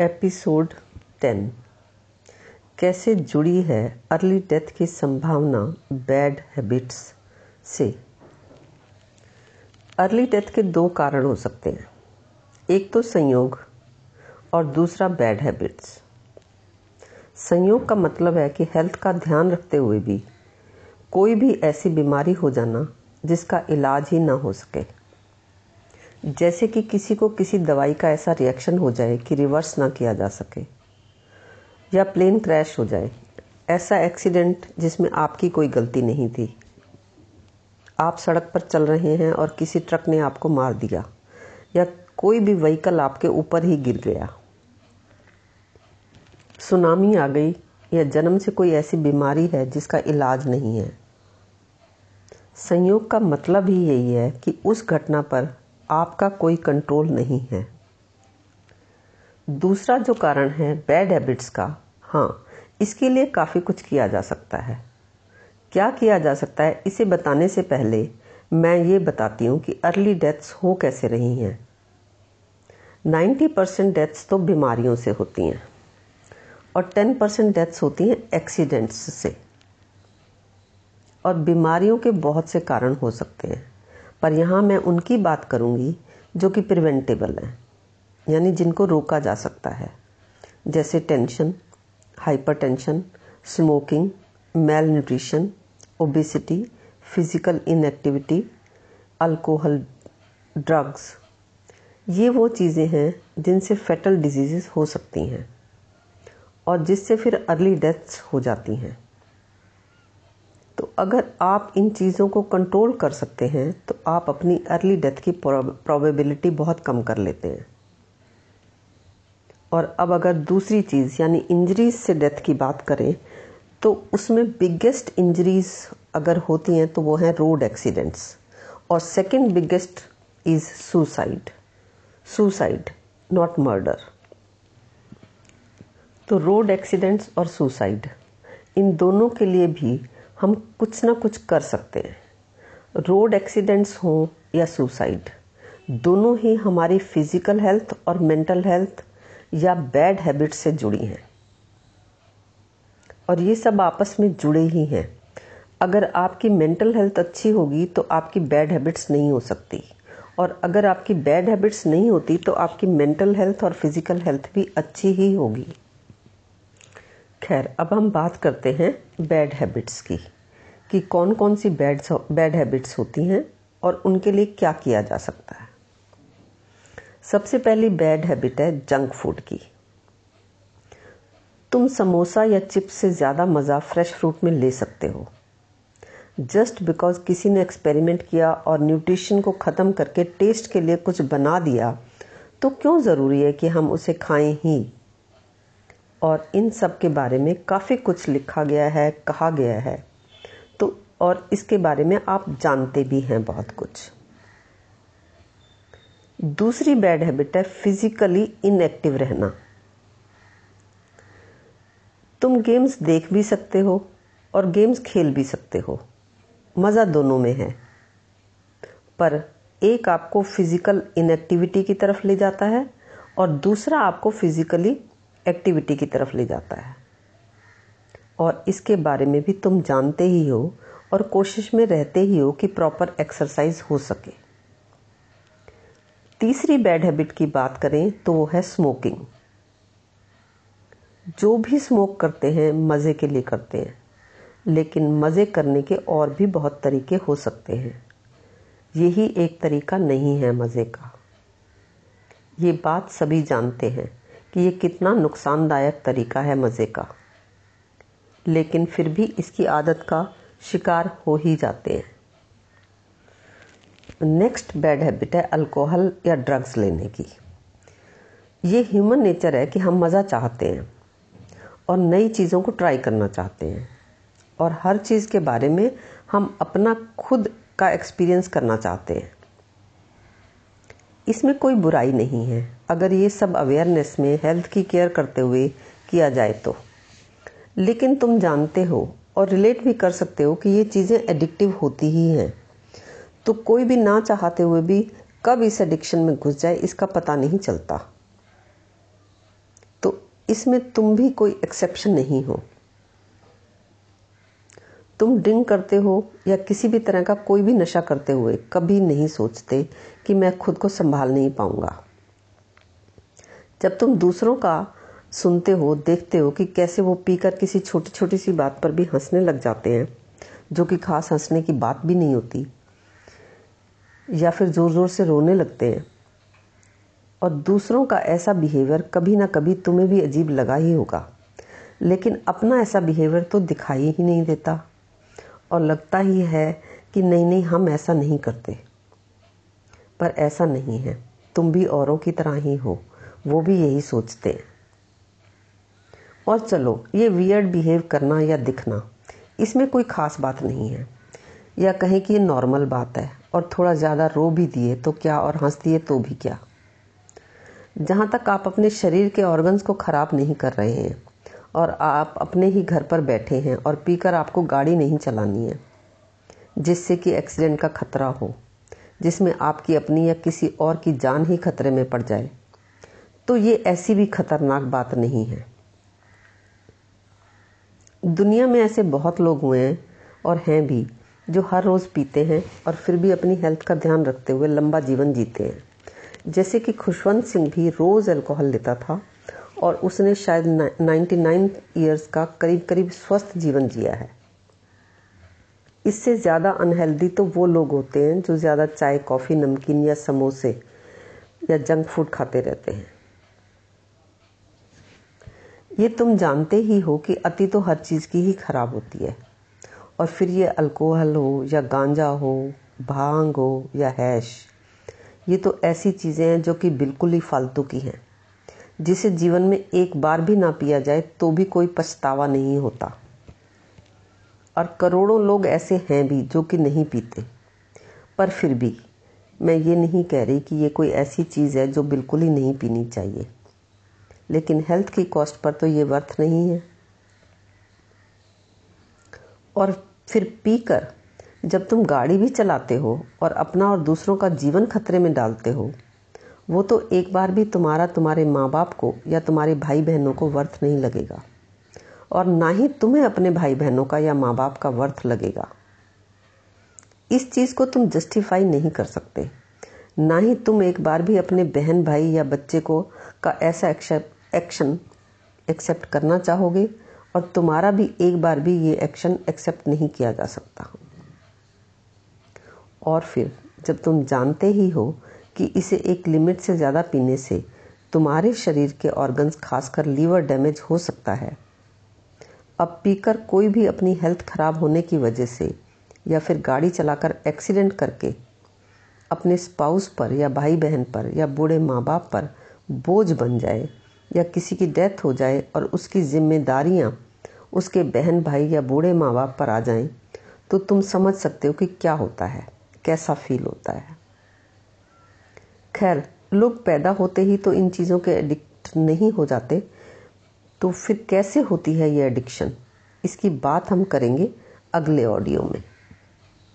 Episode ten. कैसे जुड़ी है अर्ली डेथ की संभावना बैड हैबिट्स से? अर्ली डेथ के दो कारण हो सकते हैं। एक तो संयोग और दूसरा बैड हैबिट्स। संयोग का मतलब है कि हेल्थ का ध्यान रखते हुए भी कोई भी ऐसी बीमारी हो जाना जिसका इलाज ही ना हो सके। जैसे कि किसी को किसी दवाई का ऐसा रिएक्शन हो जाए कि रिवर्स ना किया जा सके, या प्लेन क्रैश हो जाए, ऐसा एक्सीडेंट जिसमें आपकी कोई गलती नहीं थी। आप सड़क पर चल रहे हैं और किसी ट्रक ने आपको मार दिया, या कोई भी व्हीकल आपके ऊपर ही गिर गया। सुनामी आ गई, या जन्म से कोई ऐसी बीमारी है जिसका इलाज नहीं है। संयोग का मतलब ही यही है कि उस घटना पर आपका कोई कंट्रोल नहीं है। दूसरा जो कारण है बैड हैबिट्स का हाँ इसके लिए काफ़ी कुछ किया जा सकता है। क्या किया जा सकता है, इसे बताने से पहले मैं ये बताती हूँ कि अर्ली डेथ्स हो कैसे रही हैं। 90 परसेंट डेथ्स तो बीमारियों से होती हैं और 10 परसेंट डेथ्स होती हैं एक्सीडेंट्स से। और बीमारियों के बहुत से कारण हो सकते हैं। पर यहाँ मैं उनकी बात करूँगी जो कि प्रिवेंटेबल हैं, यानी जिनको रोका जा सकता है। जैसे tension hypertension smoking malnutrition obesity physical inactivity alcohol drugs ये वो चीज़ें हैं जिनसे फेटल डिज़ीज़ हो सकती हैं और जिससे फिर अर्ली डेथ्स हो जाती हैं। तो अगर आप इन चीज़ों को कंट्रोल कर सकते हैं तो आप अपनी अर्ली डेथ की प्रोबेबिलिटी बहुत कम कर लेते हैं। और अब अगर दूसरी चीज़, यानी इंजरीज से डेथ की बात करें तो उसमें बिगेस्ट इंजरीज अगर होती हैं तो वो हैं रोड एक्सीडेंट्स और second biggest is suicide suicide not murder तो रोड एक्सीडेंट्स और सुसाइड इन दोनों के लिए भी हम कुछ ना कुछ कर सकते हैं। रोड एक्सीडेंट्स हों या सुसाइड दोनों ही हमारी फ़िज़िकल हेल्थ और मेंटल हेल्थ या बैड हैबिट से जुड़ी हैं। और ये सब आपस में जुड़े ही हैं। अगर आपकी मेंटल हेल्थ अच्छी होगी तो आपकी बैड हैबिट्स नहीं हो सकती। और अगर आपकी बैड हैबिट्स नहीं होती तो आपकी मेंटल हेल्थ और फ़िज़िकल हेल्थ भी अच्छी ही होगी। खैर, अब हम बात करते हैं बैड हैबिट्स की, कि कौन कौन सी बैड बैड हैबिट्स होती हैं और उनके लिए क्या किया जा सकता है। सबसे पहली बैड हैबिट है जंक फ़ूड की। तुम समोसा या चिप्स से ज़्यादा मज़ा फ्रेश फ्रूट में ले सकते हो। जस्ट बिकॉज़ किसी ने एक्सपेरिमेंट किया और न्यूट्रिशन को ख़त्म करके टेस्ट के लिए कुछ बना दिया तो क्यों ज़रूरी है कि हम उसे खाएँ ही? और इन सब के बारे में काफ़ी कुछ लिखा गया है, कहा गया है। तो और इसके बारे में आप जानते भी हैं बहुत कुछ। दूसरी बैड हैबिट है फिजिकली इनएक्टिव रहना। तुम गेम्स देख भी सकते हो और गेम्स खेल भी सकते हो। मज़ा दोनों में है। पर एक आपको फ़िज़िकल इनएक्टिविटी की तरफ़ ले जाता है और दूसरा आपको फिजिकली एक्टिविटी की तरफ़ ले जाता है। और इसके बारे में भी तुम जानते ही हो और कोशिश में रहते ही हो कि प्रॉपर एक्सरसाइज हो सके। तीसरी बैड हैबिट की बात करें तो वो है स्मोकिंग जो भी स्मोक करते हैं, मज़े के लिए करते हैं, लेकिन मज़े करने के और भी बहुत तरीके हो सकते हैं। यही एक तरीका नहीं है मज़े का। ये बात सभी जानते हैं। कि ये कितना नुकसानदायक तरीका है मज़े का। लेकिन फिर भी इसकी आदत का शिकार हो ही जाते हैं। नेक्स्ट बैड हैबिट है अल्कोहल या ड्रग्स लेने की। ये ह्यूमन नेचर है कि हम मज़ा चाहते हैं और नई चीज़ों को ट्राई करना चाहते हैं और हर चीज़ के बारे में हम अपना खुद का एक्सपीरियंस करना चाहते हैं। इसमें कोई बुराई नहीं है। अगर ये सब अवेयरनेस में हेल्थ की केयर करते हुए किया जाए तो। लेकिन तुम जानते हो और रिलेट भी कर सकते हो कि ये चीज़ें एडिक्टिव होती ही हैं। तो कोई भी ना चाहते हुए भी कब इस एडिक्शन में घुस जाए, इसका पता नहीं चलता। तो इसमें तुम भी कोई एक्सेप्शन नहीं हो। तुम ड्रिंक करते हो या किसी भी तरह का कोई भी नशा करते हुए कभी नहीं सोचते कि मैं खुद को संभाल नहीं पाऊँगा। जब तुम दूसरों का सुनते हो, देखते हो कि कैसे वो पीकर किसी छोटी छोटी सी बात पर भी हंसने लग जाते हैं, जो कि खास हंसने की बात भी नहीं होती, या फिर ज़ोर ज़ोर से रोने लगते हैं। और दूसरों का ऐसा बिहेवियर कभी ना कभी तुम्हें भी अजीब लगा ही होगा, लेकिन अपना ऐसा बिहेवियर तो दिखाई ही नहीं देता। और लगता ही है कि नहीं नहीं, हम ऐसा नहीं करते। पर ऐसा नहीं है। तुम भी औरों की तरह ही हो। वो भी यही सोचते हैं। और चलो, ये वियर्ड बिहेव करना या दिखना, इसमें कोई ख़ास बात नहीं है। या कहें कि ये नॉर्मल बात है, और थोड़ा ज़्यादा रो भी दिए तो क्या, और हंस दिए तो भी क्या। जहाँ तक आप अपने शरीर के ऑर्गन्स को ख़राब नहीं कर रहे हैं और आप अपने ही घर पर बैठे हैं और पीकर आपको गाड़ी नहीं चलानी है, जिससे कि एक्सीडेंट का खतरा हो, जिसमें आपकी अपनी या किसी और की जान ही खतरे में पड़ जाए तो ये ऐसी भी खतरनाक बात नहीं है। दुनिया में ऐसे बहुत लोग हुए हैं और हैं भी, जो हर रोज़ पीते हैं और फिर भी अपनी हेल्थ का ध्यान रखते हुए लंबा जीवन जीते हैं। जैसे कि खुशवंत सिंह भी रोज़ अल्कोहल लेता था और उसने शायद 99 इयर्स का करीब करीब स्वस्थ जीवन जिया है। इससे ज़्यादा अनहेल्दी तो वो लोग होते हैं जो ज़्यादा चाय कॉफ़ी नमकीन या समोसे या जंक फ़ूड खाते रहते हैं। ये तुम जानते ही हो कि अति तो हर चीज़ की ही खराब होती है। और फिर ये अल्कोहल हो या गांजा हो, भाँग हो या हैश ये तो ऐसी चीज़ें हैं जो कि बिल्कुल ही फालतू की हैं। जिसे जीवन में एक बार भी ना पिया जाए तो भी कोई पछतावा नहीं होता। और करोड़ों लोग ऐसे हैं भी जो कि नहीं पीते। पर फिर भी मैं ये नहीं कह रही कि ये कोई ऐसी चीज़ है जो बिल्कुल ही नहीं पीनी चाहिए। लेकिन हेल्थ की कॉस्ट पर तो ये वर्थ नहीं है। और फिर पीकर जब तुम गाड़ी भी चलाते हो और अपना और दूसरों का जीवन खतरे में डालते हो वो तो एक बार भी तुम्हारा तुम्हारे माँ बाप को या तुम्हारे भाई बहनों को वर्थ नहीं लगेगा। और ना ही तुम्हें अपने भाई बहनों का या माँ बाप का वर्थ लगेगा। इस चीज़ को तुम जस्टिफाई नहीं कर सकते। ना ही तुम एक बार भी अपने बहन, भाई या बच्चे को का ऐसा एक्शन एक्सेप्ट करना चाहोगे और तुम्हारा भी एक बार भी ये एक्शन एक्सेप्ट नहीं किया जा सकता। और फिर जब तुम जानते ही हो कि इसे एक लिमिट से ज़्यादा पीने से तुम्हारे शरीर के ऑर्गन्स खासकर लीवर डैमेज हो सकता है। अब पीकर कोई भी अपनी हेल्थ खराब होने की वजह से या फिर गाड़ी चलाकर एक्सीडेंट करके अपने स्पाउस पर या भाई बहन पर या बूढ़े माँ बाप पर बोझ बन जाए या किसी की डेथ हो जाए और उसकी जिम्मेदारियाँ उसके बहन भाई या बूढ़े माँ बाप पर आ जाएँ तो तुम समझ सकते हो कि क्या होता है, कैसा फील होता है। खैर, लोग पैदा होते ही तो इन चीज़ों के एडिक्ट नहीं हो जाते। तो फिर कैसे होती है ये एडिक्शन इसकी बात हम करेंगे अगले ऑडियो में।